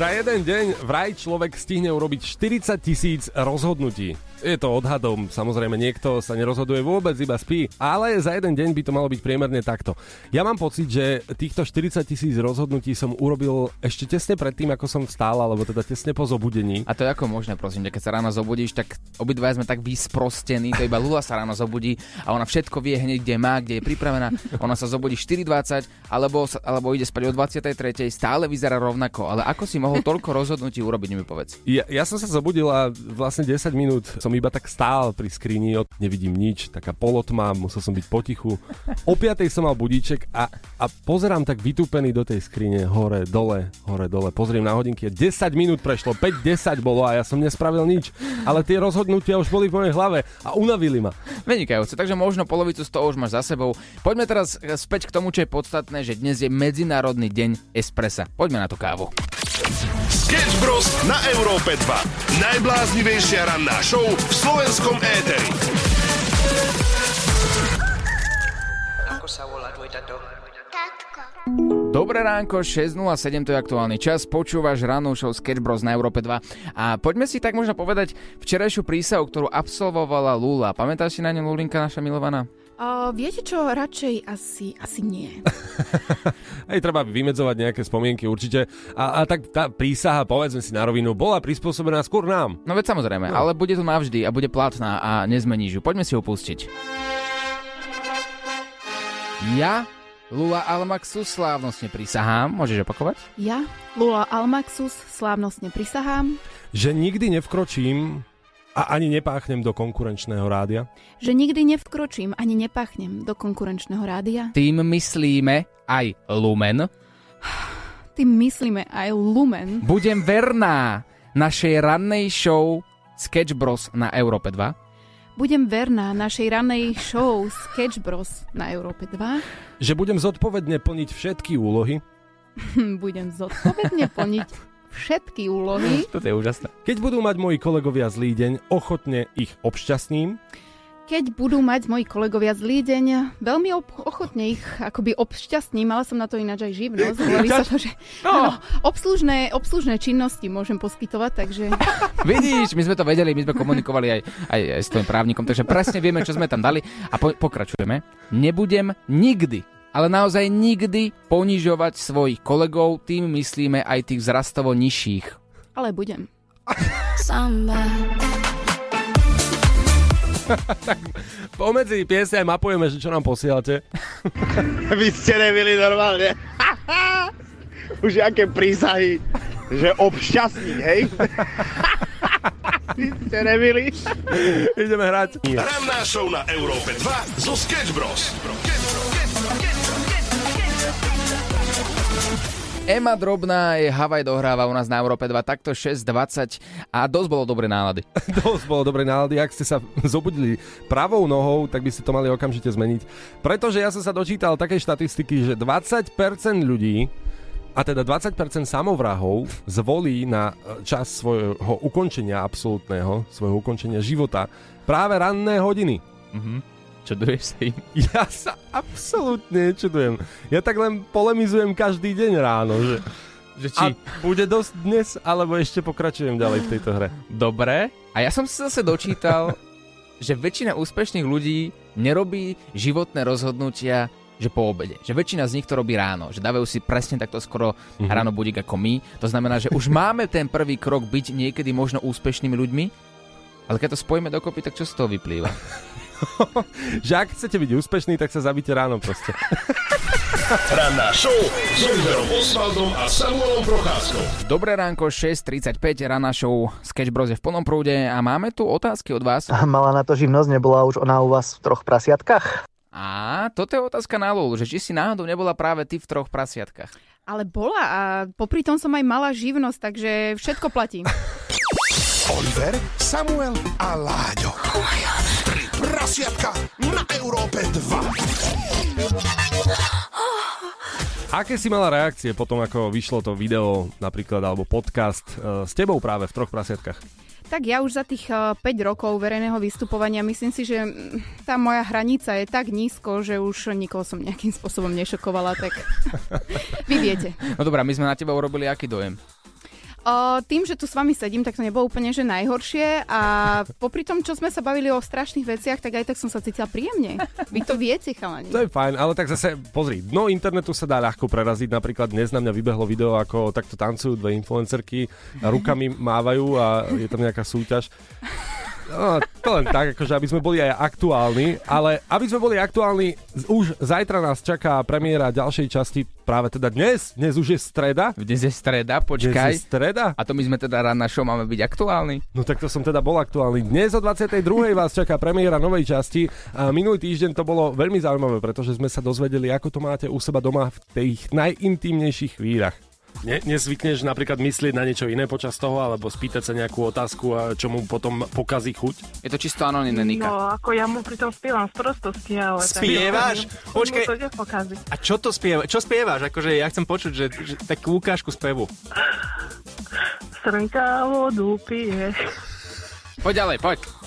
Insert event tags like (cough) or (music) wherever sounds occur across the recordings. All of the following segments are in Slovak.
Za jeden deň vraj človek stihne urobiť 40 tisíc rozhodnutí. Je to odhadom, samozrejme niekto sa nerozhoduje vôbec, iba spí, ale za jeden deň by to malo byť priemerne takto. Ja mám pocit, že týchto 40 tisíc rozhodnutí som urobil ešte tesne pred tým, ako som vstál, alebo teda tesne po zobudení. A to je ako možné, prosím, keď sa ráno zobudíš, tak obidva sme tak vysprostení, to iba Lula sa ráno zobudí a ona všetko vie hneď, kde má, kde je pripravená. Ona sa zobudí 4.20 alebo, alebo ide spať o 23. stále vyzerá rovnako, ale ako si mohol toľko rozhodnutí urobiť, mi povedz. Ja, ja som sa zobudil a vlastne 10 minút som iba tak stál pri skrini, nevidím nič, taká polotma, musel som byť potichu. O 5 som mal budíček a, a pozerám tak vytúpený do tej skrine, hore, dole, hore, dole, pozriem na hodinky, 10 minút prešlo, 5-10 bolo a ja som nespravil nič, ale tie rozhodnutia už boli v mojej hlave a unavili ma. Vynikajúce, takže možno polovicu z toho už máš za sebou. Poďme teraz späť k tomu, čo je podstatné, že dnes je Medzinárodný deň espressa. Poďme na to kávu. Sketch Bros. na Európe 2. Najbláznivejšia ranná show v slovenskom éteri. Ako sa volá tvoj tato? Tatko. Dobré ránko, 6.07, to je aktuálny čas, počúvaš rannú show Sketch Bros na Európe 2 a poďme si tak možno povedať včerajšiu prísahu, ktorú absolvovala Lula. Pamätáš si na ňu, Lulinka, naša milovaná? Uh, viete čo, radšej asi, asi nie. (laughs) Hej, treba vymedzovať nejaké spomienky určite. A, a tak tá prísaha, povedzme si na rovinu, bola prispôsobená skôr nám. No veď samozrejme, no. ale bude tu navždy a bude platná a nezmeníš ju. Poďme si ju pustiť. Ja, Lula Almaxus, slávnostne prisahám. Môžeš opakovať? Ja, Lula Almaxus, slávnostne prisahám, Že nikdy nevkročím a ani nepáchnem do konkurenčného rádia. že nikdy nevkročím ani nepachnem do konkurenčného rádia. Tým myslíme aj Lumen. Tým myslíme aj Lumen. Budem verná našej rannej show Sketch Bros na Európe 2. Budem verná našej ranej show Sketch Bros na Európe 2. Že budem zodpovedne plniť všetky úlohy. (laughs) Budem zodpovedne plniť všetky úlohy. (laughs) Toto je úžasné. Keď budú mať moji kolegovia zlý deň, ochotne ich obšťastním. Keď budú mať moji kolegovia zlý deň, veľmi ob- ochotne ich akoby obšťastním. Mala som na to ináč aj živnosť. (laughs) Hovorí sa to, že (laughs) áno, obslužné, obslužné činnosti môžem poskytovať, takže Vidíš, my sme to vedeli, my sme komunikovali aj, aj, aj s tvojim právnikom, takže presne vieme, čo sme tam dali a po, pokračujeme. Nebudem nikdy, ale naozaj nikdy ponižovať svojich kolegov, tým myslíme aj tých vzrastovo nižších. ale budem. (laughs) (laughs) Pomedzi piesne aj mapujeme, že čo nám posielate. (laughs) Vy ste nebyli normálne. Už aké prísahy, že obšťastník, hej? Vy ste nebyli. Ideme hrať. Ranná show na Európe 2 zo Sketch Bros. Ema Drobná je Havaj dohráva u nás na Európe 2 takto 6.20 a dosť bolo dobre nálady. (laughs) Dosť bolo dobrej nálady. Ak ste sa zobudili pravou nohou, tak by ste to mali okamžite zmeniť. Pretože ja som sa dočítal takej štatistiky, že 20% ľudí, a teda 20% samovrahov zvolí na e, čas svojho ukončenia absolútneho, svojho ukončenia života práve ranné hodiny. Čuduješ sa im? (laughs) Ja sa absolútne nečudujem. Ja tak len polemizujem každý deň ráno, že, Že či? a bude dosť dnes, alebo ešte pokračujem ďalej v tejto hre. Dobre. A ja som si zase dočítal, (laughs) že väčšina úspešných ľudí nerobí životné rozhodnutia že po obede. Že väčšina z nich to robí ráno. Že dávajú si presne takto skoro mm-hmm. ráno budík ako my. To znamená, že už máme ten prvý krok byť niekedy možno úspešnými ľuďmi, ale keď to spojíme dokopy, tak čo z toho vyplýva? (laughs) (laughs) že ak chcete byť úspešní, tak sa zabite ráno proste. (laughs) Ranná show s Oliverom Osvaldom a Samuelom Procházkou. Dobré ránko, 6.35, rána show Sketch Bros je v plnom prúde a máme tu otázky od vás. (laughs) Mala na to živnosť, nebola už ona u vás v troch prasiatkách? A toto je otázka na Lulu, že či si náhodou nebola práve ty v troch prasiatkách. Ale bola a popri tom som aj mala živnosť, takže všetko platí. Oliver, Samuel a Láďo. Tri prasiatka na Európe 2. Aké si mala reakcie potom, ako vyšlo to video napríklad, alebo podcast e, s tebou práve v troch prasiatkách? Tak ja už za tých eh, 5 rokov verejného vystupovania myslím si, že mm, tá moja hranica je tak nízko, že už nikoho som nejakým (laughs) spôsobom nešokovala, tak (laughs) vy viete. No dobrá, my sme na teba urobili aký dojem? O, tým, že tu s vami sedím, tak to nebolo úplne že najhoršie a popri tom, čo sme sa bavili o strašných veciach, tak aj tak som sa cítila príjemne. Vy to viete, chalani. To je fajn, ale tak zase pozri, dno internetu sa dá ľahko preraziť. Napríklad dnes na mňa vybehlo video, ako takto tancujú dve influencerky rukami mávajú a je tam nejaká súťaž. No, to len tak, akože aby sme boli aj aktuálni, ale aby sme boli aktuálni, už zajtra nás čaká premiéra ďalšej časti, práve teda dnes, dnes už je streda. Dnes je streda, Dnes počkaj. je streda? A to my sme teda rád na show máme byť aktuálni. No tak to som teda bol aktuálny. Dnes o 22. vás čaká premiéra novej časti a minulý týždeň to bolo veľmi zaujímavé, pretože sme sa dozvedeli, ako to máte u seba doma v tých najintímnejších chvíľach. Ne, nezvykneš napríklad myslieť na niečo iné počas toho, alebo spýtať sa nejakú otázku, a čo mu potom pokazí chuť? Je to čisto anonimné, Nika. No, ako ja mu pritom spievam z prostosti, ale... tak- Spievaš? On mu Počkaj. to. A čo to spieva? Čo spievaš? Akože ja chcem počuť, že, že takú ukážku spevu. Srnka vodu pije. Poď ďalej, poď.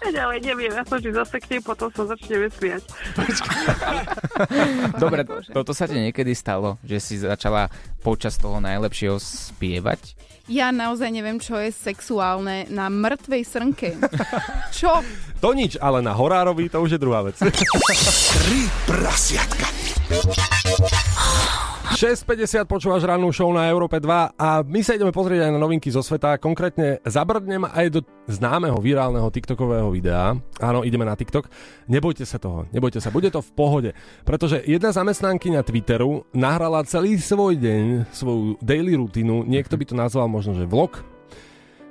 Ďalej neviem, ja som či zaseknem, potom sa začneme smiať. (laughs) Dobre, toto sa ti niekedy stalo, že si začala počas toho najlepšieho spievať? Ja naozaj neviem, čo je sexuálne na mŕtvej srnke. (laughs) Čo? To nič, ale na horárovi to už je druhá vec. Tri prasiatka. (laughs) 6.50 počúvaš rannú show na Európe 2 a my sa ideme pozrieť aj na novinky zo sveta. Konkrétne zabrdnem aj do známeho virálneho TikTokového videa. Áno, ideme na TikTok. Nebojte sa toho, nebojte sa, bude to v pohode. Pretože jedna zamestnankyňa Twitteru nahrala celý svoj deň, svoju daily rutinu, niekto by to nazval možno, že vlog.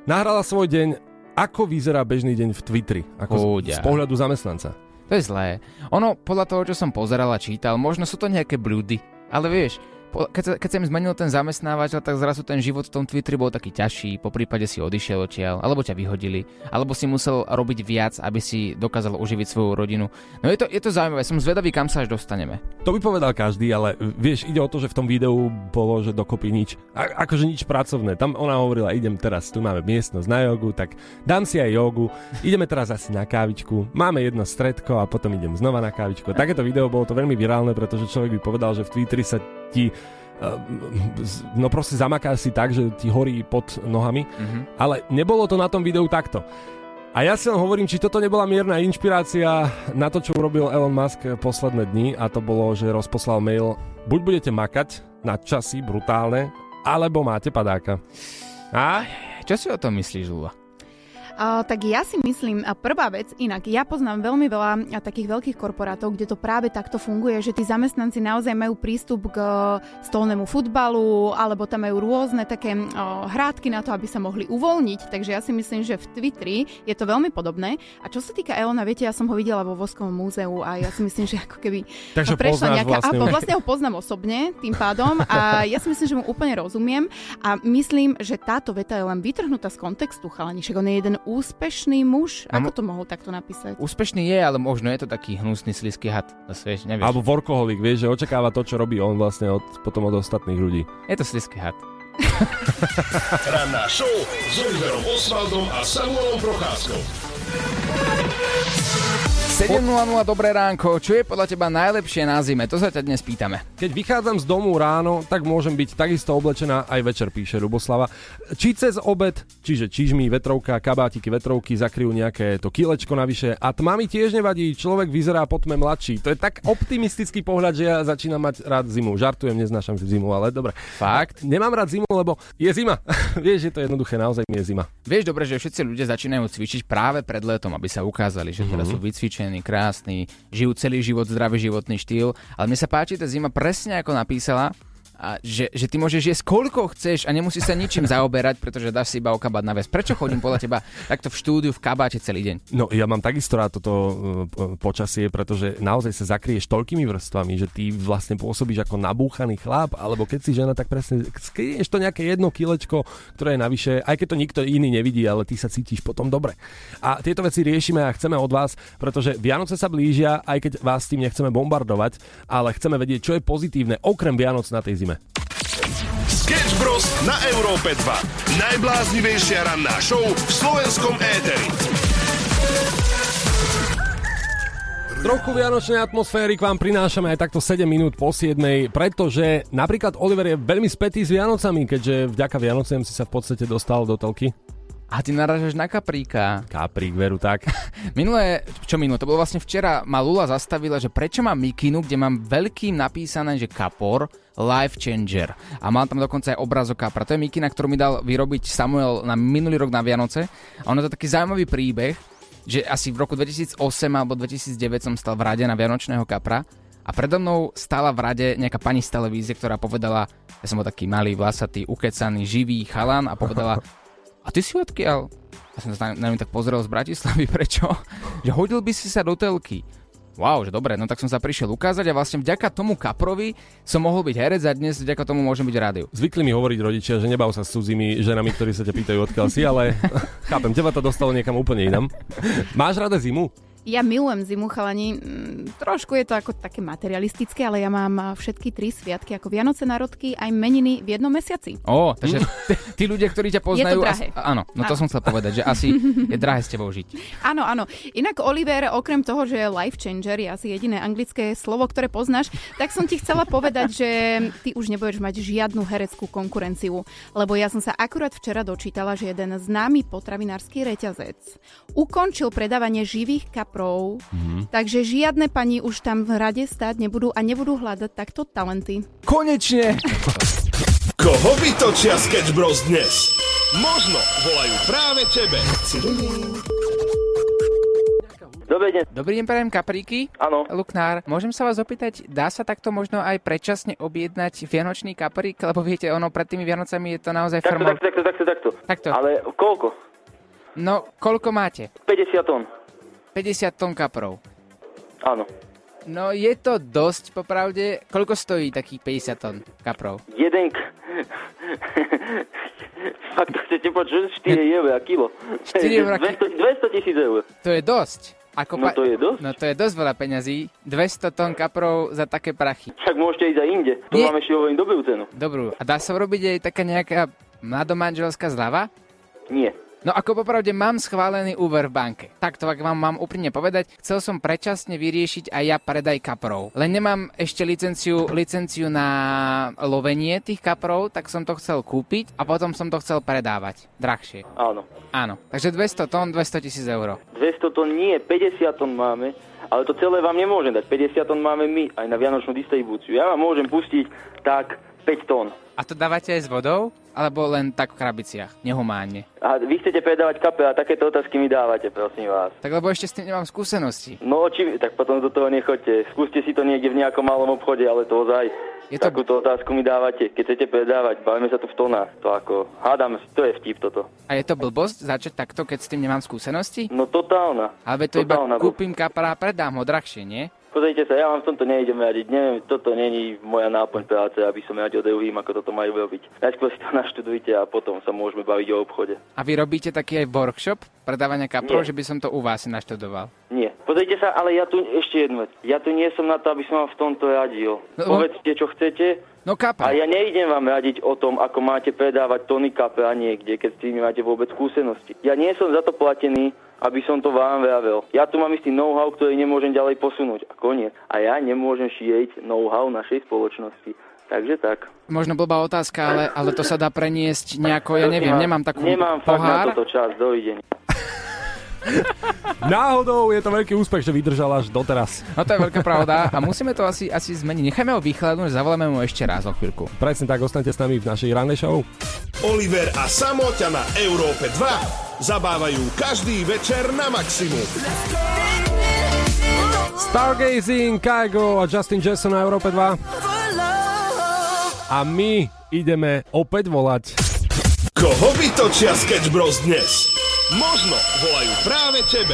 Nahrala svoj deň, ako vyzerá bežný deň v Twitteri, ako z, z pohľadu zamestnanca. To je zlé. Ono, podľa toho, čo som pozeral a čítal, možno sú to nejaké blúdy, ale vieš, po- keď sa, keď sa im zmenil ten zamestnávateľ, tak zrazu ten život v tom Twitteri bol taký ťažší, po prípade si odišiel odtiaľ, alebo ťa vyhodili, alebo si musel robiť viac, aby si dokázal uživiť svoju rodinu. No je to, je to zaujímavé, som zvedavý, kam sa až dostaneme. To by povedal každý, ale vieš, ide o to, že v tom videu bolo, že dokopy nič. A, akože nič pracovné. Tam ona hovorila, idem teraz, tu máme miestnosť na jogu, tak dám si aj jogu, ideme teraz asi na kávičku, máme jedno stredko a potom idem znova na kávičku. Takéto video bolo to veľmi virálne, pretože človek by povedal, že v Twitteri sa ti z- no proste zamaká si tak, že ti horí pod nohami, Mhm. ale nebolo to na tom videu takto. A ja si len hovorím, či toto nebola mierna inšpirácia na to, čo urobil Elon Musk posledné dni a to bolo, že rozposlal mail, buď budete makať na časy brutálne, alebo máte padáka. A? Čo si o tom myslíš, Lula? Uh, tak ja si myslím, a prvá vec, inak ja poznám veľmi veľa takých veľkých korporátov, kde to práve takto funguje, že tí zamestnanci naozaj majú prístup k uh, stolnému futbalu, alebo tam majú rôzne také uh, hrádky na to, aby sa mohli uvoľniť. Takže ja si myslím, že v Twitteri je to veľmi podobné. A čo sa týka Elona, viete, ja som ho videla vo Voskovom múzeu a ja si myslím, že ako keby (laughs) Takže prešla nejaká... vlastne. A vlastne ho poznám osobne tým pádom a ja si myslím, že mu úplne rozumiem a myslím, že táto veta je len vytrhnutá z kontextu, chalani. Však on je jeden úspešný muž. A Ako to mohol takto napísať? Úspešný je, ale možno je to taký hnusný, sliský had. Zase, vieš, nevieš. Alebo workoholik, vieš, že očakáva to, čo robí on vlastne od, potom od ostatných ľudí. Je to sliský had. (laughs) Ranná show s Oliverom Osvaldom a Samuelom Procházkou. 7.00, dobré ránko. Čo je podľa teba najlepšie na zime? To sa ťa dnes pýtame. Keď vychádzam z domu ráno, tak môžem byť takisto oblečená aj večer, píše Ruboslava. Či cez obed, čiže čižmy, vetrovka, kabátiky, vetrovky zakryjú nejaké to kilečko navyše. A tma mi tiež nevadí, človek vyzerá po tme mladší. To je tak optimistický pohľad, že ja začínam mať rád zimu. Žartujem, neznášam zimu, ale dobre. Fakt? Nemám rád zimu, lebo je zima. (laughs) Vieš, je to jednoduché, naozaj mi je zima. Vieš dobre, že všetci ľudia začínajú cvičiť práve pred letom, aby sa ukázali, že teraz sú vycvičení, krásni, žijú celý život zdravý životný štýl. Ale mne sa páči tá zima presne ako napísala, a že, že ty môžeš jesť koľko chceš a nemusíš sa ničím zaoberať, pretože dáš si iba o kabát na ves. Prečo chodím podľa teba takto v štúdiu v kabáte celý deň? No ja mám takisto rád toto uh, p- počasie, pretože naozaj sa zakrieš toľkými vrstvami, že ty vlastne pôsobíš ako nabúchaný chlap, alebo keď si žena, tak presne skryješ to nejaké jedno kilečko, ktoré je navyše, aj keď to nikto iný nevidí, ale ty sa cítiš potom dobre. A tieto veci riešime a chceme od vás, pretože Vianoce sa blížia, aj keď vás tým nechceme bombardovať, ale chceme vedieť, čo je pozitívne okrem Vianoc na tej zime. Sketch Bros. Na Európe 2. Najbláznivejšia ranná show v slovenskom éteri. Trochu vianočnej atmosféry k vám prinášame aj takto 7 minút po 7, pretože napríklad Oliver je veľmi spätý s Vianocami, keďže vďaka Vianociam si sa v podstate dostal do telky. A ty naražaš na kapríka. Kaprík, veru tak. (laughs) Minulé, čo minulé, to bolo vlastne včera, ma Lula zastavila, že prečo mám mikinu, kde mám veľkým napísané, že kapor, life changer. A mám tam dokonca aj obrazok kapra. To je mikina, ktorú mi dal vyrobiť Samuel na minulý rok na Vianoce. A ono to je taký zaujímavý príbeh, že asi v roku 2008 alebo 2009 som stal v rade na Vianočného kapra a predo mnou stála v rade nejaká pani z televízie, ktorá povedala, ja som bol taký malý, vlasatý, ukecaný, živý chalan a povedala, (laughs) a ty si odkiaľ? Ja som sa na ňu tak pozrel z Bratislavy, (laughs) prečo? Že hodil by si sa do telky. Wow, že dobre, no tak som sa prišiel ukázať a vlastne vďaka tomu kaprovi som mohol byť herec a dnes vďaka tomu môžem byť rádiu. Zvykli mi hovoriť rodičia, že nebav sa s cudzími ženami, ktorí sa ťa pýtajú odkiaľ si, ale (laughs) chápem, teba to dostalo niekam úplne inam. Máš rada zimu? Ja milujem zimu, chalani. Mm, Trošku je to ako také materialistické, ale ja mám a, všetky tri sviatky, ako Vianoce, národky, aj meniny v jednom mesiaci. Ó, takže (laughs) tí ľudia, ktorí ťa poznajú... drahé. Asi, áno, no to Áno. som chcel povedať, že asi je drahé s tebou žiť. (laughs) Áno, áno. Inak Oliver, okrem toho, že je life changer, je asi jediné anglické slovo, ktoré poznáš, tak som ti chcela povedať, že ty už nebudeš mať žiadnu hereckú konkurenciu. Lebo ja som sa akurát včera dočítala, že jeden známy potravinársky reťazec ukončil predávanie živých kaprov, Mhm. takže žiadne pani už tam v rade stáť nebudú a nebudú hľadať takto talenty. Konečne! Koho vytočia Sketch Bros dnes? Možno volajú práve tebe. Dobrý deň. Dobrý deň, prajem kapríky. Áno. Luknár, môžem sa vás opýtať, dá sa takto možno aj predčasne objednať vianočný kaprík? Lebo viete, ono pred tými Vianocami je to naozaj Takto, formou... takto, takto, takto, takto. Takto. Ale koľko? No, koľko máte? 50 tón. 50 tón kaprov. Áno. No, je to dosť, popravde. Koľko stojí takých 50 tón kaprov? Jeden... K... (laughs) Fakt to chcete počuť? 4 (laughs) eur a kilo. 4 eur a 200 200 tisíc eur. To je dosť. Ako No to je dosť. No to je dosť veľa peňazí. 200 tón kaprov za také prachy. Však môžete ísť aj inde. Tu Nie. máme ešte hovorím dobrú cenu. Dobrú. A dá sa urobiť aj taká nejaká mladomanželská zľava? Nie. No ako popravde mám schválený úver v banke. Takto, ak vám mám úprimne povedať, chcel som predčasne vyriešiť aj ja predaj kaprov. Len nemám ešte licenciu, licenciu na lovenie tých kaprov, tak som to chcel kúpiť a potom som to chcel predávať. Drahšie. Áno. Áno. Takže 200 tón, 200 tisíc eur. 200 tón nie, 50 tón máme. Ale to celé vám nemôžem dať. 50 tón máme my aj na vianočnú distribúciu. Ja vám môžem pustiť tak 5 tón. A to dávate aj s vodou? Alebo len tak v krabiciach? Nehumánne. A vy chcete predávať kape a takéto otázky mi dávate, prosím vás. Tak lebo ešte s tým nemám skúsenosti. No, či, tak potom do toho nechoďte. Skúste si to niekde v nejakom malom obchode, ale to ozaj. Je to- Takúto otázku mi dávate. Keď chcete predávať, bavíme sa tu v tonách. To ako, hádam, to je vtip toto. A je to blbosť začať takto, keď s tým nemám skúsenosti? No totálna. Ale to iba Totálna blbosť. kúpim kapra a predám ho drahšie, nie? Pozrite sa, ja vám v tomto nejdem radiť. Neviem, toto není moja náplň práce, aby som radil druhým, ako toto majú robiť. Najskôr si to (laughs) naštudujte a potom sa môžeme baviť o obchode. A vy robíte taký aj workshop predávania kaprov, že by som to u vás naštudoval? Nie. Pozrite sa, ale ja tu ešte jednu vec. Ja tu nie som na to, aby som vám v tomto radil. No, Povedzte, čo chcete. No kapra. A ja neidem vám radiť o tom, ako máte predávať tony kapra niekde, keď s tým nemáte vôbec skúsenosti. Ja nie som za to platený, aby som to vám vravel. Ja tu mám istý know-how, ktorý nemôžem ďalej posunúť. A koniec. A ja nemôžem šíriť know-how našej spoločnosti. Takže tak. Možno blbá otázka, ale, ale to sa dá preniesť nejako, ja neviem, nemám takú Nemám fakt na pohár. toto čas. Dovidenia. (laughs) Náhodou je to veľký úspech, že vydržal až doteraz. No to je veľká pravda a musíme to asi, asi zmeniť. Nechajme ho vychladnúť, zavoláme mu ešte raz o chvíľku. Presne tak, ostaňte s nami v našej rannej show. Oliver a Samoťa na Európe 2 zabávajú každý večer na maximum. Stargazing, Kaigo a Justin Jason na Európe 2. A my ideme opäť volať. Koho vytočia Sketch Bros dnes? Možno volajú práve tebe.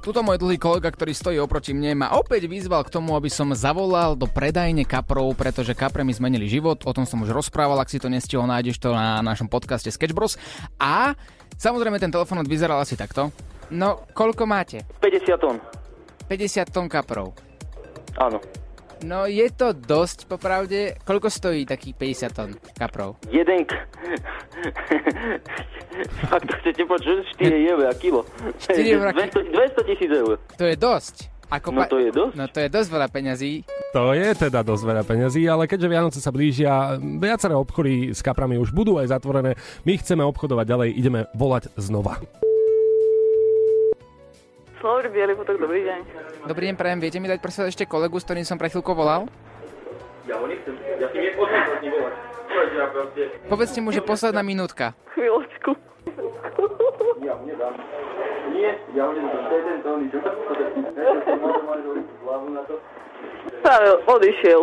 Tuto môj dlhý kolega, ktorý stojí oproti mne, ma opäť vyzval k tomu, aby som zavolal do predajne kaprov, pretože kapre mi zmenili život. O tom som už rozprával, ak si to nestihol, nájdeš to na našom podcaste Sketch Bros. A samozrejme ten telefón vyzeral asi takto. No, koľko máte? 50 tón. 50 tón kaprov. Áno. No je to dosť, popravde. Koľko stojí takých 50 tón kaprov? Jeden... K... (laughs) Ak to chcete počuť, 4 eur a kilo. 4 eur a 200 200 tisíc eur. To je dosť. Ako No to je dosť. No to je dosť veľa peňazí. To je teda dosť veľa peňazí, ale keďže Vianoce sa blížia, viaceré obchody s kaprami už budú aj zatvorené. My chceme obchodovať ďalej, ideme volať znova. Slovri Bielý potok, dobrý deň. Dobrý deň, prajem. Viete mi dať prosím ešte kolegu, s ktorým som pre chvíľku volal? Ja ho nechcem, ja si nepozriem s ním volať. Povedz, ja proste... Povedzte mu, že posledná minútka. Chvíľočku. Ja ho nedám. Nie, ja ho nedám. To je ten Tony, čo to. Práve odišiel.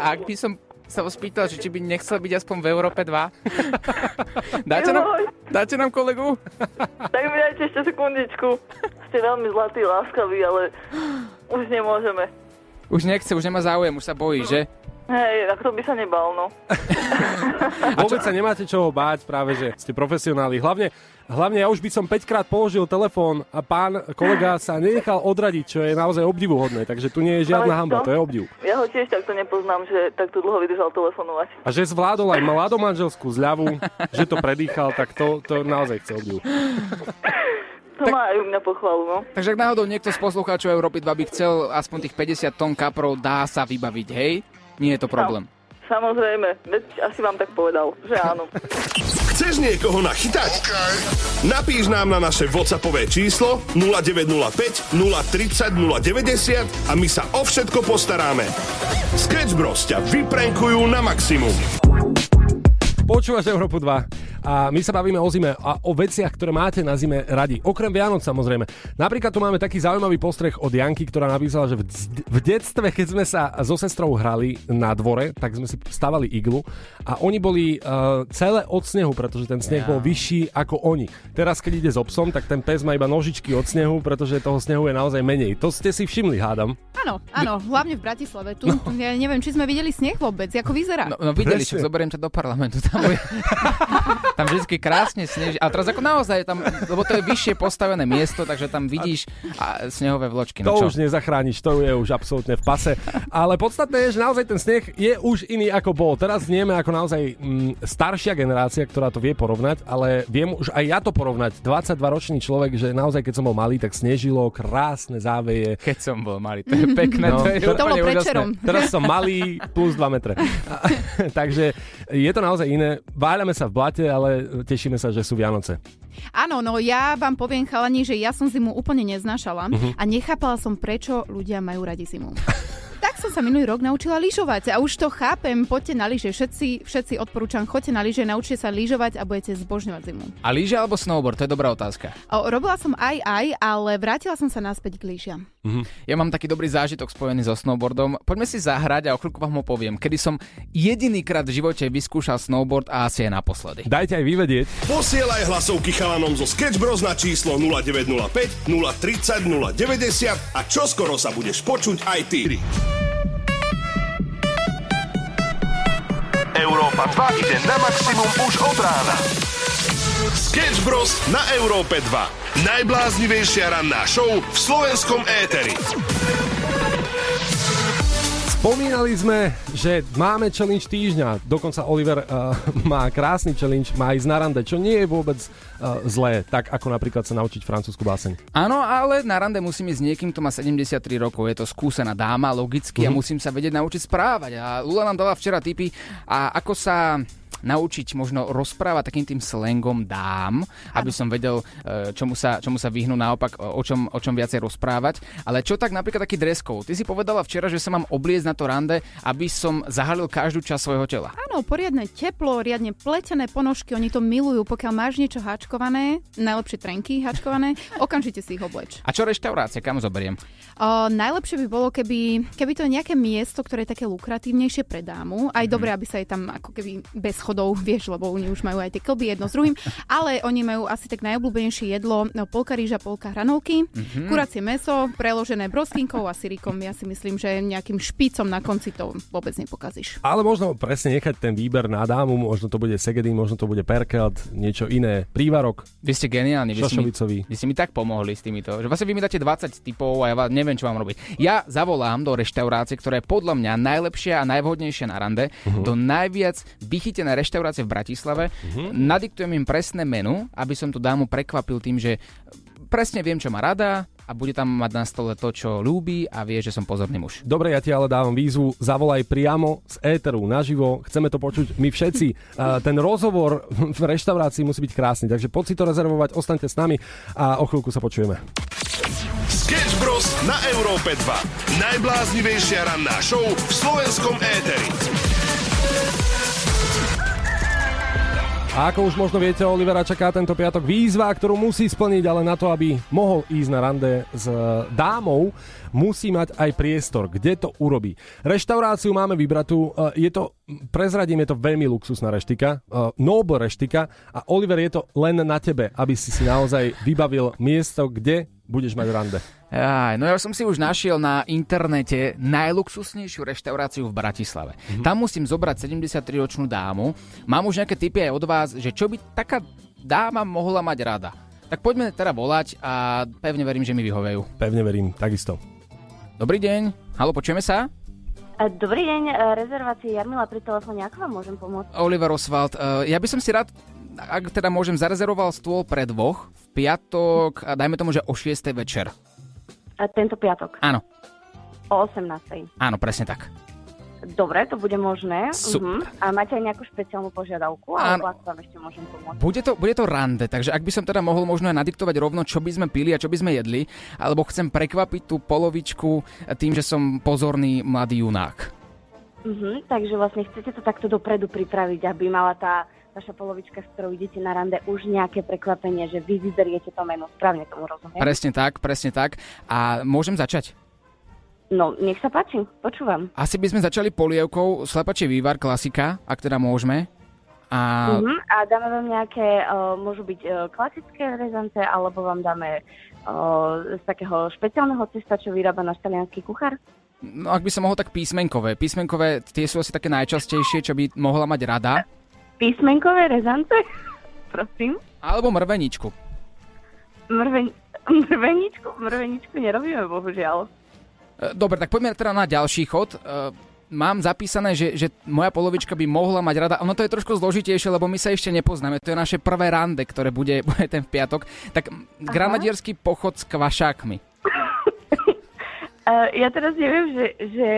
A ak by som sa ho spýtal, že či by nechcel byť aspoň v Európe 2. (laughs) dáte, nám, dáte nám kolegu? Tak mi dajte ešte sekundičku. Ste veľmi zlatý, láskavý, ale už nemôžeme. Už nechce, už nemá záujem, už sa bojí, že? Hej, tak to by sa nebal, no. (laughs) Vôbec sa nemáte čoho báť, práve že ste profesionáli. Hlavne, hlavne ja už by som 5 krát položil telefón a pán kolega sa nenechal odradiť, čo je naozaj obdivuhodné. Takže tu nie je žiadna Ale hamba, to- to je obdiv. Ja ho tiež takto nepoznám, že takto dlho vydržal telefonovať. A že zvládol aj mladomanželskú zľavu, že to predýchal, tak to, to naozaj chce obdiv. (laughs) To má aj u mňa pochvalu, no. Takže ak náhodou niekto z poslucháčov Európy 2 by chcel aspoň tých 50 tón kaprov, dá sa vybaviť, hej? Nie je to problém. Samozrejme, veď asi vám tak povedal, že áno. (laughs) Chceš niekoho nachytať? Napíš nám na naše WhatsAppové číslo 0905 030 090 a my sa o všetko postaráme. Sketch Bros ťa vyprenkujú na maximum. Počúvaš Európu 2 a my sa bavíme o zime a o veciach, ktoré máte na zime radi. Okrem Vianoc samozrejme. Napríklad tu máme taký zaujímavý postreh od Janky, ktorá napísala, že v, v detstve, keď sme sa so sestrou hrali na dvore, tak sme si stavali iglu a oni boli uh, celé od snehu, pretože ten sneh Ja. bol vyšší ako oni. Teraz, keď ide s obsom, tak ten pes má iba nožičky od snehu, pretože toho snehu je naozaj menej. To ste si všimli, hádam. Áno, áno, hlavne v Bratislave. Tu, tu ja neviem, či sme videli sneh vôbec, ako vyzerá. No, no videli, Presne. však zoberiem ťa do parlamentu. Tam, (laughs) tam vždy krásne sneží. A teraz ako naozaj tam, lebo to je vyššie postavené miesto, takže tam vidíš a snehové vločky. No To čo? už nezachrániš, to je už absolútne v pase. Ale podstatné je, že naozaj ten sneh je už iný ako bol. Teraz znieme ako naozaj mm, staršia generácia, ktorá to vie porovnať, ale viem už aj ja to porovnať. 22-ročný človek, že naozaj keď som bol malý, tak snežilo, krásne záveje. Keď som bol malý, to je pekné, No, to je to- úplne úžasné. Teraz som malý plus 2 metre. A, (laughs) (laughs) takže je to naozaj iné. Váľame sa v blate, ale tešíme sa, že sú Vianoce. Áno, no ja vám poviem, chalani, že ja som zimu úplne neznášala Mhm. a nechápala som, prečo ľudia majú radi zimu. (laughs) tak som sa minulý rok naučila lyžovať a už to chápem, poďte na lyže, všetci, všetci odporúčam, choďte na lyže, naučte sa lyžovať a budete zbožňovať zimu. A lyže alebo snowboard, to je dobrá otázka. O, robila som aj aj, ale vrátila som sa naspäť k lyžiam. Ja mám taký dobrý zážitok spojený so snowboardom. Poďme si zahrať a o chvíľku vám ho poviem, kedy som jedinýkrát v živote vyskúšal snowboard a asi aj naposledy. Dajte aj vyvedieť. Posielaj hlasovky chalanom zo Sketch Bros na číslo 0905 030 090 a čoskoro sa budeš počuť aj ty. Európa 2 ide na maximum už od rána. Sketch Bros na Európe 2. Najbláznivejšia ranná show v slovenskom éteri. Spomínali sme, že máme challenge týždňa. Dokonca Oliver uh, (laughs) má krásny challenge, má ísť na rande, čo nie je vôbec uh, zlé, tak ako napríklad sa naučiť francúzsku báseň. Áno, ale na rande musím ísť s niekým, kto má 73 rokov. Je to skúsená dáma, logicky, a musím sa vedieť naučiť správať. A Lula nám dala včera tipy, a ako sa naučiť možno rozprávať takým tým slangom dám, aby som vedel, e, čomu sa, čomu sa vyhnú naopak, o čom, o čom viacej rozprávať. Ale čo tak napríklad taký dress code? Ty si povedala včera, že sa mám obliecť na to rande, aby som zahalil každú časť svojho tela. Áno, poriadne teplo, riadne pletené ponožky, oni to milujú. Pokiaľ máš niečo hačkované, najlepšie trenky hačkované, (laughs) okamžite si ich obleč. A čo reštaurácie, kam zoberiem? O, najlepšie by bolo, keby, keby to je nejaké miesto, ktoré je také lukratívnejšie pre dámu. Aj dobre, aby sa jej tam ako keby bez chodov, (laughs) vieš, lebo oni už majú aj tie klby jedno s druhým. (laughs) Ale oni majú asi tak najobľúbenejšie jedlo, no, polka rýža, polka hranolky, Mhm. kuracie meso, preložené broskinkou a syrikom. Ja si myslím, že nejakým špicom na konci to vôbec nepokazíš. Ale možno presne nechať ten výber na dámu, možno to bude Segedin, možno to bude Perkelt, niečo iné, prívarok. Vy ste geniálni, vy ste, mi, vy ste mi tak pomohli s týmito. Že vlastne vy mi dáte 20 typov a ja vás neviem, čo mám robiť. Ja zavolám do reštaurácie, ktorá je podľa mňa najlepšia a najvhodnejšia na rande, Mhm. do najviac vychytené reštaurácie v Bratislave. Mhm. Nadiktujem im presné menu, aby som tú dámu prekvapil tým, že presne viem, čo má rada a bude tam mať na stole to, čo ľúbi a vie, že som pozorný muž. Dobre, ja ti ale dávam výzvu, zavolaj priamo z éteru naživo, chceme to počuť my všetci. (laughs) Ten rozhovor v reštaurácii musí byť krásny, takže poď si to rezervovať, ostaňte s nami a o chvíľku sa počujeme. Sketch Bros. na Európe 2. Najbláznivejšia ranná show v slovenskom éteri. A ako už možno viete, Olivera čaká tento piatok výzva, ktorú musí splniť, ale na to, aby mohol ísť na rande s dámou, musí mať aj priestor, kde to urobí. Reštauráciu máme vybratú, e, je to, prezradím, je to veľmi luxusná reštika, e, Noble reštika a Oliver, je to len na tebe, aby si si naozaj vybavil miesto, kde budeš mať rande. Aj, no ja som si už našiel na internete najluxusnejšiu reštauráciu v Bratislave. Mhm. Mm-hmm. Tam musím zobrať 73-ročnú dámu. Mám už nejaké tipy aj od vás, že čo by taká dáma mohla mať rada. Tak poďme teda volať a pevne verím, že mi vyhovejú. Pevne verím, takisto. Dobrý deň, halo, počujeme sa? Dobrý deň, e, rezervácie Jarmila pri telefóne, ako vám môžem pomôcť? Oliver Oswald, eh, ja by som si rád, ak teda môžem, zarezervoval stôl pre dvoch piatok, a dajme tomu, že o 6. večer. E, Tento piatok Áno, o 18. áno, presne tak. Dobre, to bude možné. Super. Mhm. A máte aj nejakú špeciálnu požiadavku? Áno. Alebo vám ešte môžem pomôcť? Bude to, bude to rande, takže ak by som teda mohol možno aj nadiktovať rovno, čo by sme pili a čo by sme jedli, alebo chcem prekvapiť tú polovičku tým, že som pozorný mladý junák. Mhm, takže vlastne chcete to takto dopredu pripraviť, aby mala tá vaša polovička, s ktorou idete na rande, už nejaké prekvapenie, že vy vyberiete to meno. Správne tomu rozumiem? Presne tak, presne tak. A môžem začať? No, nech sa páči, počúvam. Asi by sme začali polievkou slepačie vývar, klasika, ak teda môžeme. A Mhm, a dáme vám nejaké, uh, môžu byť uh, klasické rezance, alebo vám dáme uh, z takého špeciálneho cesta, čo vyrába náš talianský kuchár? no, ak by som mohol, tak písmenkové. Písmenkové, tie sú asi také najčastejšie, čo by mohla mať rada. Písmenkové rezance? Prosím. Alebo mrveničku. Mrveň, mrveničku? Mrveničku nerobíme, bohužiaľ. E, Dobre, tak poďme teda na ďalší chod. E, Mám zapísané, že, že moja polovička by mohla mať rada. Ono to je trošku zložitejšie, lebo my sa ešte nepoznáme. To je naše prvé rande, ktoré bude, (laughs) bude ten v piatok. Tak granadierský pochod s kvašákmi. Uh, (laughs) ja teraz neviem, že, že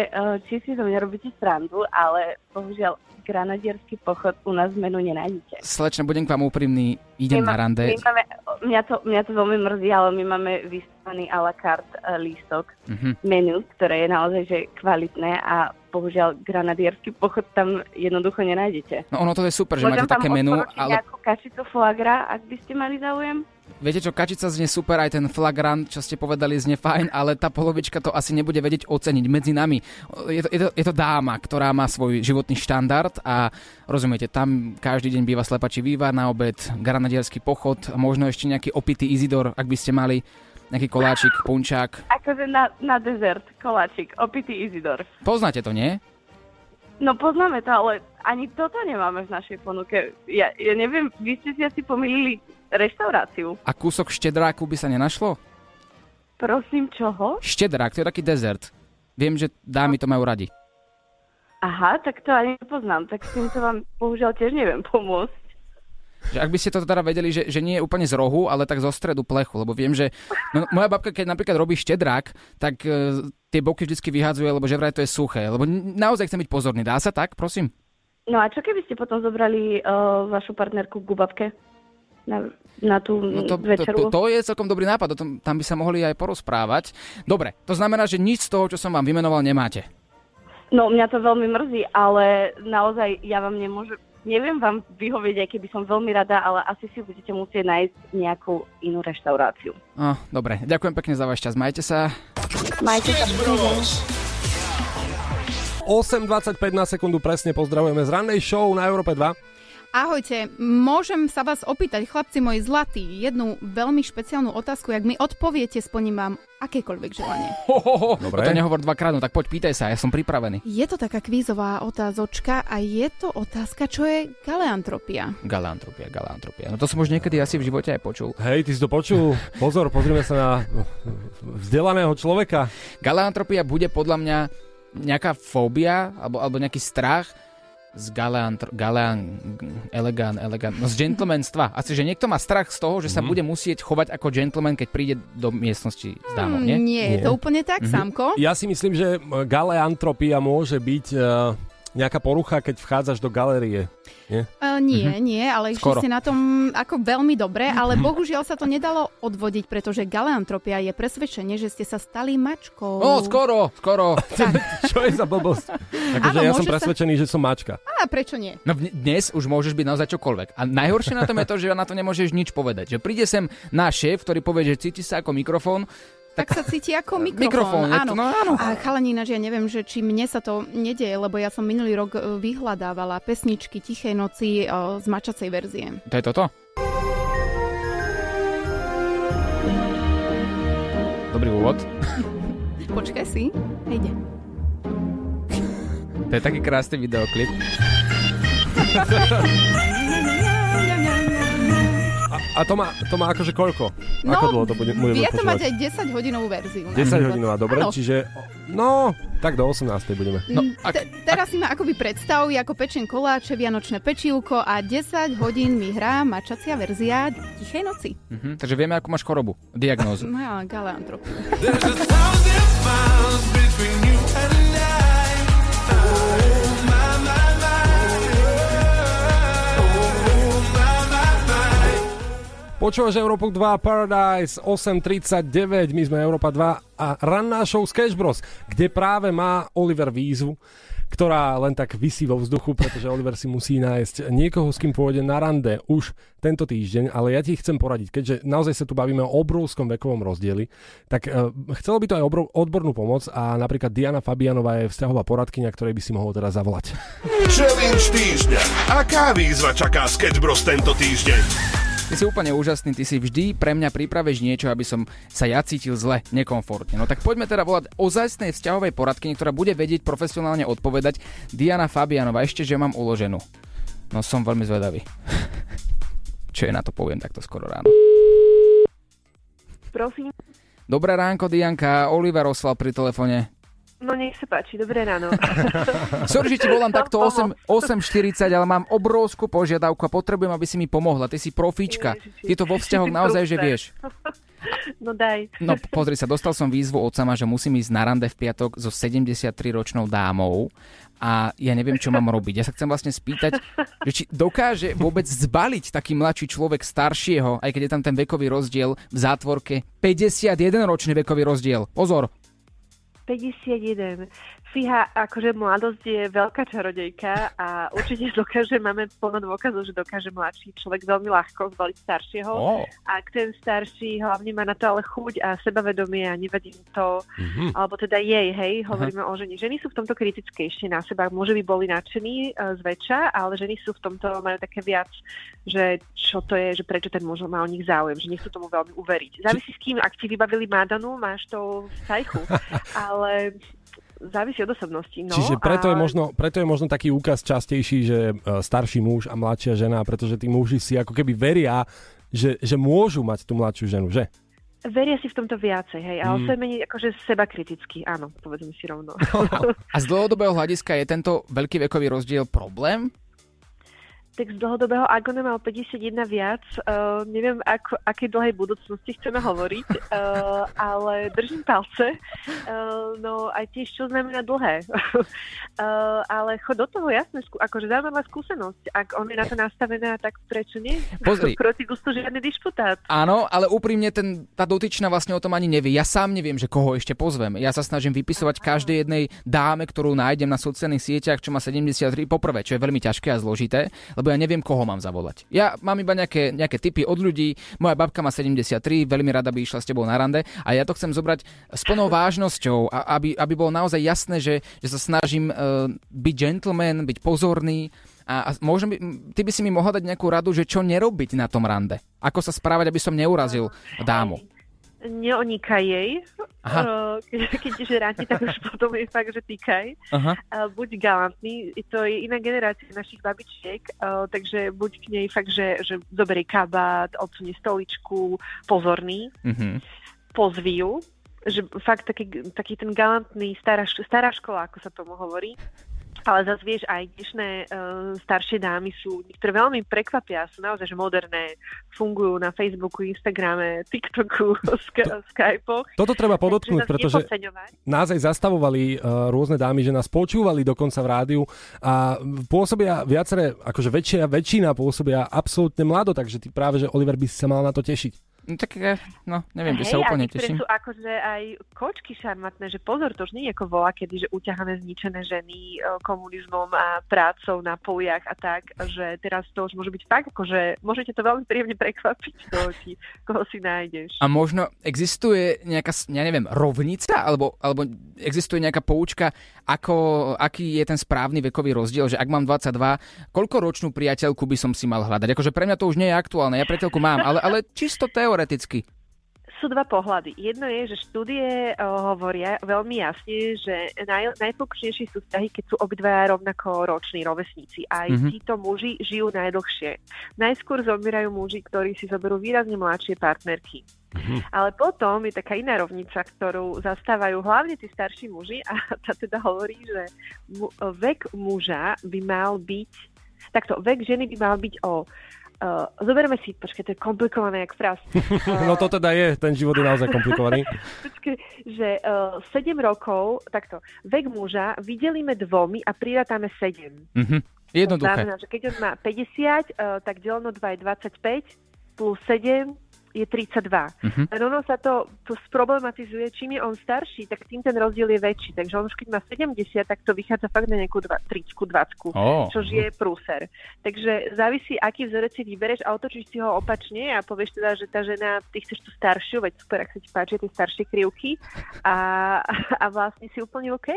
či si to nerobíte srandu, ale bohužiaľ granadierský pochod u nás menu nenájdete. Slečne, budem k vám úprimný, idem My na rande. My máme, mňa, to, mňa to veľmi mrzí, ale my máme vystavený a la carte uh, lístok Mhm. menu, ktoré je naozaj že kvalitné a bohužiaľ granadierský pochod tam jednoducho nenájdete. No ono to je super, že Môžem máte také menu, ale nejakú kačicu foie gras, ak by ste mali záujem? Viete čo, kačica znie super, aj ten flagrant, čo ste povedali, znie fajn, ale tá polovička to asi nebude vedieť oceniť medzi nami. Je to, je to, je to dáma, ktorá má svoj životný štandard a rozumiete, tam každý deň býva slepačí vývar na obed, granadierský pochod možno ešte nejaký opitý Izidor, ak by ste mali nejaký koláčik, punčák. Akože na, na dezert, koláčik, opitý Izidor. Poznáte to, nie? No poznáme to, ale ani toto nemáme v našej ponuke. Ja, ja neviem, vy ste si asi pomýlili reštauráciu. A kúsok štedráku by sa nenašlo? Prosím, čoho? Štedrák, to je taký dezert. Viem, že dámy to majú radi. Aha, tak to ani nepoznám, tak s týmto vám bohužiaľ tiež neviem pomôcť. Že ak by ste to teda vedeli, že, že nie je úplne z rohu, ale tak zo stredu plechu, lebo viem, že no, moja babka, keď napríklad robí štedrák, tak e, tie boky vždycky vyhádzuje, lebo že vraj to je suché. Lebo naozaj chcem byť pozorný. Dá sa tak, prosím? No a čo keby ste potom zobrali uh, vašu partnerku k gubavke? Na, na tú No to, to, večeru? to, to je celkom dobrý nápad, o tom, tam by sa mohli aj porozprávať. Dobre, to znamená, že nič z toho, čo som vám vymenoval, nemáte. No mňa to veľmi mrzí, ale naozaj ja vám nemôžem, neviem vám vyhovieť, aj keby som veľmi rada, ale asi si budete musieť nájsť nejakú inú reštauráciu. Oh, dobre, ďakujem pekne za váš čas. Majte sa. Majte sa. pekný deň. 8.25 na sekundu presne pozdravujeme z rannej show na Európe 2. Ahojte, môžem sa vás opýtať, chlapci moji zlatí, jednu veľmi špeciálnu otázku, jak mi odpoviete, splním vám akékoľvek želanie. Ho, ho, ho. Dobre. To nehovor dvakrát, no tak poď pýtaj sa, ja som pripravený. Je to taká kvízová otázočka a je to otázka, čo je galeantropia. Galantropia, galantropia. No to som už niekedy asi v živote aj počul. Hej, ty si to počul? (laughs) Pozor, pozrime sa na vzdelaného človeka. Galantropia bude podľa mňa nejaká fóbia alebo, alebo nejaký strach z galeantro, galean, elegán, elegán, no z gentlemanstva. Asi, že niekto má strach z toho, že sa Mhm. bude musieť chovať ako gentleman, keď príde do miestnosti s dámom, nie? Mm, nie, je to úplne tak, Mhm. Samko? Ja si myslím, že galeantropia môže byť uh, nejaká porucha, keď vchádzaš do galérie. Nie? Uh, nie, Mhm. nie, ale išli ste na tom ako veľmi dobre, ale bohužiaľ sa to nedalo odvodiť, pretože galeantropia je presvedčenie, že ste sa stali mačkou. O, skoro, skoro. (laughs) Čo je za blbosť? Akože ja som môže sa- presvedčený, že som mačka. A prečo nie? No dnes už môžeš byť naozaj čokoľvek. A najhoršie na tom je to, že na to nemôžeš nič povedať. Že príde sem náš šéf, ktorý povie, že cíti sa ako mikrofón, Tak sa cíti ako (laughs) mikrofón. Mikrofón, áno. no áno. A chalani, ináč ja neviem, že či mne sa to nedieje, lebo ja som minulý rok e, vyhľadávala pesničky Tichej noci e, z mačacej verzie. to je toto? Dobrý úvod. (laughs) Počkaj si. Ide. To je taký krásny videoklip. (laughs) A, to, má, to má akože koľko? No, Ako dlho to bude, budeme Vie to mať aj 10 hodinovú verziu. 10 hodinová, dobre, Áno. čiže no, tak do 18. budeme. No, Te- teraz si ma akoby predstav, ako pečen koláče, vianočné pečívko a 10 hodín mi hrá mačacia verzia Tichej noci. Mhm, takže vieme, akú máš chorobu. Diagnózu. No ja, galeantropiu. Počúvaš Európu 2 Paradise 8.39, my sme Európa 2 a ranná show Sketch Bros, kde práve má Oliver výzvu, ktorá len tak vysí vo vzduchu, pretože Oliver si musí nájsť niekoho, s kým pôjde na rande už tento týždeň, ale ja ti chcem poradiť, keďže naozaj sa tu bavíme o obrovskom vekovom rozdieli, tak uh, chcelo by to aj obrov, odbornú pomoc a napríklad Diana Fabianová je vzťahová poradkyňa, ktorej by si mohol teda zavolať. Challenge týždňa. Aká výzva čaká Sketch tento týždeň? Ty si úplne úžasný, ty si vždy pre mňa pripravíš niečo, aby som sa ja cítil zle, nekomfortne. No tak poďme teda volať ozajstnej vzťahovej poradkyni, ktorá bude vedieť profesionálne odpovedať. Diana Fabianova, ešte že mám uloženú. No som veľmi zvedavý. (laughs) Čo je na to poviem takto skoro ráno. Prosím. Dobré ránko, Dianka. Oliver oslal pri telefóne. No nech sa páči, dobré ráno. (laughs) Sorry, že ti volám takto 8, 8.40, ale mám obrovskú požiadavku a potrebujem, aby si mi pomohla. Ty si profíčka. Ty to vo vzťahoch naozaj, že vieš. (laughs) No daj. No pozri sa, dostal som výzvu od sama, že musím ísť na rande v piatok so 73-ročnou dámou a ja neviem, čo mám robiť. Ja sa chcem vlastne spýtať, že či dokáže vôbec zbaliť taký mladší človek staršieho, aj keď je tam ten vekový rozdiel v zátvorke, 51-ročný vekový rozdiel. Pozor, 51. Fíha, akože mladosť je veľká čarodejka a určite (laughs) dokáže, máme plno dôkazov, že dokáže mladší človek veľmi ľahko zbaliť staršieho. Ó. Ak ten starší hlavne má na to ale chuť a sebavedomie a nevadí to, Mhm. alebo teda jej, hej, hovoríme o ženi. Ženy sú v tomto kritické ešte na seba. Môže by boli nadšení uh, zväčša, ale ženy sú v tomto, majú také viac, že čo to je, že prečo ten muž má o nich záujem, že nechcú tomu veľmi uveriť. Závisí s kým, ak ti vybavili Madanu, máš to v cajchu, (laughs) ale závisí od osobnosti. No, Čiže preto, a... je možno, preto je možno taký úkaz častejší, že e, starší muž a mladšia žena, pretože tí muži si ako keby veria, že, že môžu mať tú mladšiu ženu, že? Veria si v tomto viacej, hej, ale Mm. to je menej akože seba kritický, áno, povedzme si rovno. (laughs) (laughs) a z dlhodobého hľadiska je tento veľký vekový rozdiel problém? Tak z dlhodobého, on mal 51 viac, uh, neviem, ako, akej dlhej budúcnosti chceme hovoriť, uh, (laughs) ale držím palce. Uh, no aj tiež, čo znamená dlhé. uh, (laughs) ale chod do toho, jasné, skú, akože zaujímavá skúsenosť. Ak on je na to nastavená, tak prečo nie? Pozri. (laughs) Proti gustu žiadny dišputát. Áno, ale úprimne ten, tá dotyčná vlastne o tom ani nevie. Ja sám neviem, že koho ešte pozvem. Ja sa snažím vypisovať každej jednej dáme, ktorú nájdem na sociálnych sieťach, čo má 73, poprvé, čo je veľmi ťažké a zložité, lebo ja neviem, koho mám zavolať. Ja mám iba nejaké, nejaké typy od ľudí, moja babka má 73, veľmi rada by išla s tebou na rande a ja to chcem zobrať s plnou vážnosťou, a aby, aby bolo naozaj jasné, že, že sa snažím uh, byť gentleman, byť pozorný A, a možno by, m, ty by si mi mohla dať nejakú radu, že čo nerobiť na tom rande. Ako sa správať, aby som neurazil dámu. Neonikaj jej, Aha. Uh, keď, keď že ráti, tak už potom je fakt, že týkaj. Aha. Uh, buď galantný, to je iná generácia našich babičiek, uh, takže buď k nej fakt, že, že zoberie kabát, odsunie stoličku, pozorný, Mhm. pozví ju, že fakt taký, taký ten galantný stará, stará škola, ako sa tomu hovorí. Ale zase vieš, aj dnešné uh, staršie dámy sú, niektoré veľmi prekvapia, sú naozaj že moderné, fungujú na Facebooku, Instagrame, TikToku, (laughs) Sk- Skypoch. Toto treba podotknúť, pretože nás aj zastavovali uh, rôzne dámy, že nás počúvali dokonca v rádiu a pôsobia viaceré, akože väčšia, väčšina pôsobia absolútne mlado, takže ty práve, že Oliver by si sa mal na to tešiť. No tak, eh, no, neviem, že sa a úplne niektoré teším. sú akože aj kočky šarmatné, že pozor, to už nie je ako volá, kedy, že uťahané zničené ženy e, komunizmom a prácou na poliach a tak, že teraz to už môže byť fakt, akože môžete to veľmi príjemne prekvapiť, koho, ti, koho si nájdeš. A možno existuje nejaká, ja neviem, rovnica? Alebo, alebo existuje nejaká poučka, ako, aký je ten správny vekový rozdiel? Že ak mám 22, koľko ročnú priateľku by som si mal hľadať? Akože pre mňa to už nie je aktuálne, ja priateľku mám, ale, ale čisto teoreticky. Sú dva pohľady. Jedno je, že štúdie uh, hovoria veľmi jasne, že naj, najfunkčnejšie sú vzťahy, keď sú obidvaja rovnako roční rovesníci. Aj Mhm. mm-hmm. títo muži žijú najdlhšie. Najskôr zomierajú muži, ktorí si zoberú výrazne mladšie partnerky. Ale potom je taká iná rovnica, ktorú zastávajú hlavne tí starší muži a (laughs) tá teda hovorí, že mu, vek muža by mal byť, takto, vek ženy by mal byť o Uh, zoberme si, počkaj, to je komplikované jak fraz. (laughs) No to teda je, ten život je naozaj komplikovaný. (laughs) Počkaj, že uh, 7 rokov, takto, vek muža vydelíme dvomi a prirátame 7. Mhm. To Jednoduché. znamená, že keď on má 50, uh, tak deleno 2 je 25, plus 7 je 32. Mhm. Len ono sa to, to sproblematizuje, čím je on starší, tak tým ten rozdiel je väčší. Takže on už keď má 70, tak to vychádza fakt na nejakú 20, 20, Ó. čož je prúser. Takže závisí, aký vzorec si vybereš a otočíš si ho opačne a povieš teda, že tá žena, ty chceš tú staršiu, veď super, ak sa ti páčia tie staršie krivky a, a vlastne si úplne OK.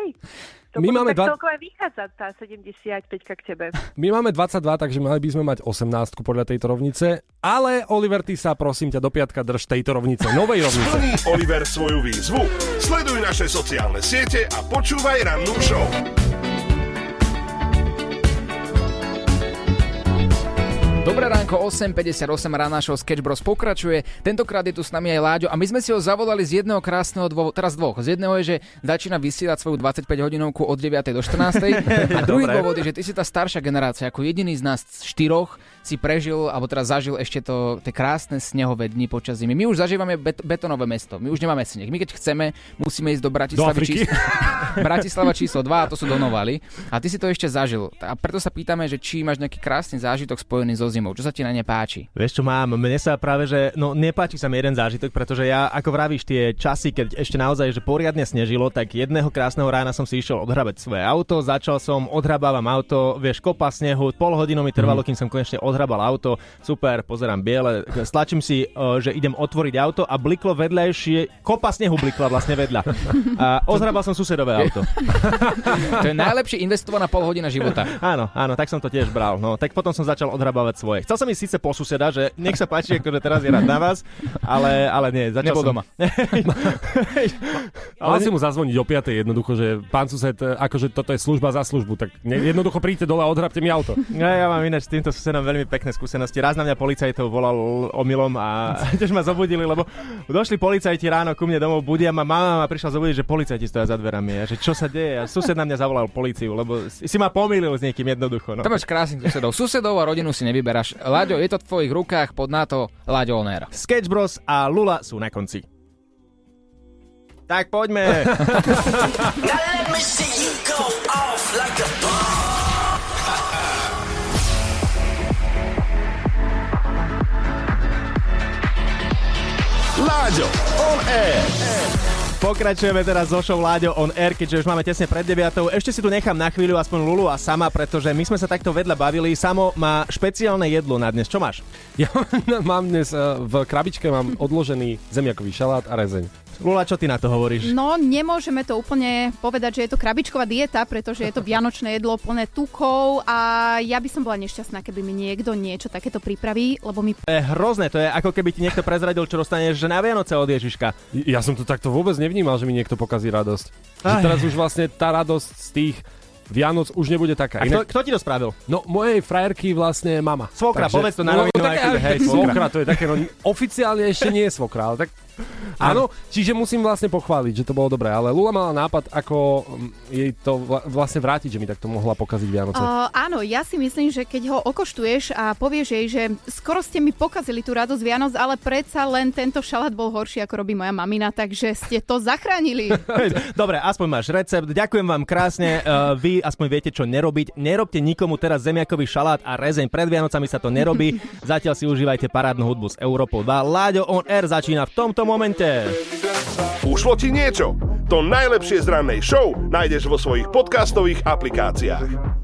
To My máme tak dva- celkovo aj vychádza tá 75 k tebe. My máme 22, takže mali by sme mať 18 podľa tejto rovnice, ale Oliver, ty sa prosím ťa do piatka drž tejto rovnice, novej rovnice. Splní Oliver svoju výzvu? Sleduj naše sociálne siete a počúvaj rannú show. Dobré ránko, 8.58 rána show Sketch Bros pokračuje. Tentokrát je tu s nami aj Láďo a my sme si ho zavolali z jedného krásneho dôvodu, teraz dvoch. Z jedného je, že začína vysielať svoju 25 hodinovku od 9. do 14. (laughs) A druhý Dobre. dôvod je, že ty si tá staršia generácia, ako jediný z nás štyroch si prežil, alebo teraz zažil ešte to, tie krásne snehové dni počas zimy. My už zažívame bet- betonové mesto, my už nemáme sneh. My keď chceme, musíme ísť do Bratislavy Afriky. číslo, (laughs) Bratislava číslo 2 a to sú Donovali. A ty si to ešte zažil. A preto sa pýtame, že či máš nejaký krásny zážitok spojený so zimou. Čo sa ti na ne páči? Vieš čo mám, mne sa práve, že no nepáči sa mi jeden zážitok, pretože ja, ako vravíš, tie časy, keď ešte naozaj, že poriadne snežilo, tak jedného krásneho rána som si išiel odhrabať svoje auto, začal som, odhrabávam auto, vieš, kopa snehu, pol hodinu mi trvalo, kým som konečne odhrabal auto, super, pozerám biele, stlačím si, o, že idem otvoriť auto a bliklo vedľajšie, kopa snehu blikla vlastne vedľa. A ozhrabal som susedové auto. To je najlepšie investovaná pol hodina života. Áno, áno, tak som to tiež bral. No, tak potom som začal odhrabávať svoje. Chcel som ísť síce po suseda, že nech sa páči, akože teraz je rád na vás, ale, ale nie, začal Nebol som... doma. (laughs) Ale si mu zazvoniť o 5. jednoducho, že pán sused, e, akože toto je služba za službu, tak jednoducho príďte dole a odhrabte mi auto. No, ja mám ináč s týmto susedom veľmi pekné skúsenosti. Raz na mňa policajtov volal omylom a (laughs) tiež ma zobudili, lebo došli policajti ráno ku mne domov, budia ma, mama ma prišla zobudiť, že policajti stoja za dverami. A že čo sa deje? A sused na mňa zavolal policiu, lebo si ma pomýlil s niekým jednoducho. No. To máš krásnych susedov. Susedov a rodinu si nevyberáš. Láďo, je to v tvojich rukách, pod NATO, Láďo Onér. Sketch Bros a Lula sú na konci. Tak poďme. Láďo, on air. Pokračujeme teraz so show Láďo on air, keďže už máme tesne pred 9. Ešte si tu nechám na chvíľu aspoň Lulu a sama, pretože my sme sa takto vedľa bavili. Samo má špeciálne jedlo na dnes. Čo máš? Ja (laughs) mám dnes e, v krabičke mám odložený zemiakový šalát a rezeň. Lula, čo ty na to hovoríš? No, nemôžeme to úplne povedať, že je to krabičková dieta, pretože je to vianočné jedlo plné tukov a ja by som bola nešťastná, keby mi niekto niečo takéto pripraví, lebo mi... To je hrozné, to je ako keby ti niekto prezradil, čo dostaneš že na Vianoce od Ježiška. Ja som to takto vôbec nevnímal, že mi niekto pokazí radosť. Že teraz už vlastne tá radosť z tých Vianoc už nebude taká. A kto, kto ti to spravil? No, mojej frajerky vlastne mama. Svokra, povedz to na rovinu, aj keď- hej, svokra. svokra, to je také, no, oficiálne ešte nie je svokra, ale tak (laughs) Áno, čiže musím vlastne pochváliť, že to bolo dobré, ale Lula mala nápad, ako mm, jej to vla- vlastne vrátiť, že mi takto mohla pokaziť Vianoce. Uh, áno, ja si myslím, že keď ho okoštuješ a povieš jej, že skoro ste mi pokazili tú radosť Vianoc, ale predsa len tento šalát bol horší, ako robí moja mamina, takže ste to zachránili. (laughs) Dobre, aspoň máš recept. Ďakujem vám krásne. Uh, vy aspoň viete, čo nerobiť. Nerobte nikomu teraz zemiakový šalát a rezeň. Pred Vianocami sa to nerobí. (laughs) Zatiaľ si užívajte parádnu hudbu z Európou 2. Láďo on Air začína v tomto momente. Ušlo ti niečo? To najlepšie z rannej show nájdeš vo svojich podcastových aplikáciách.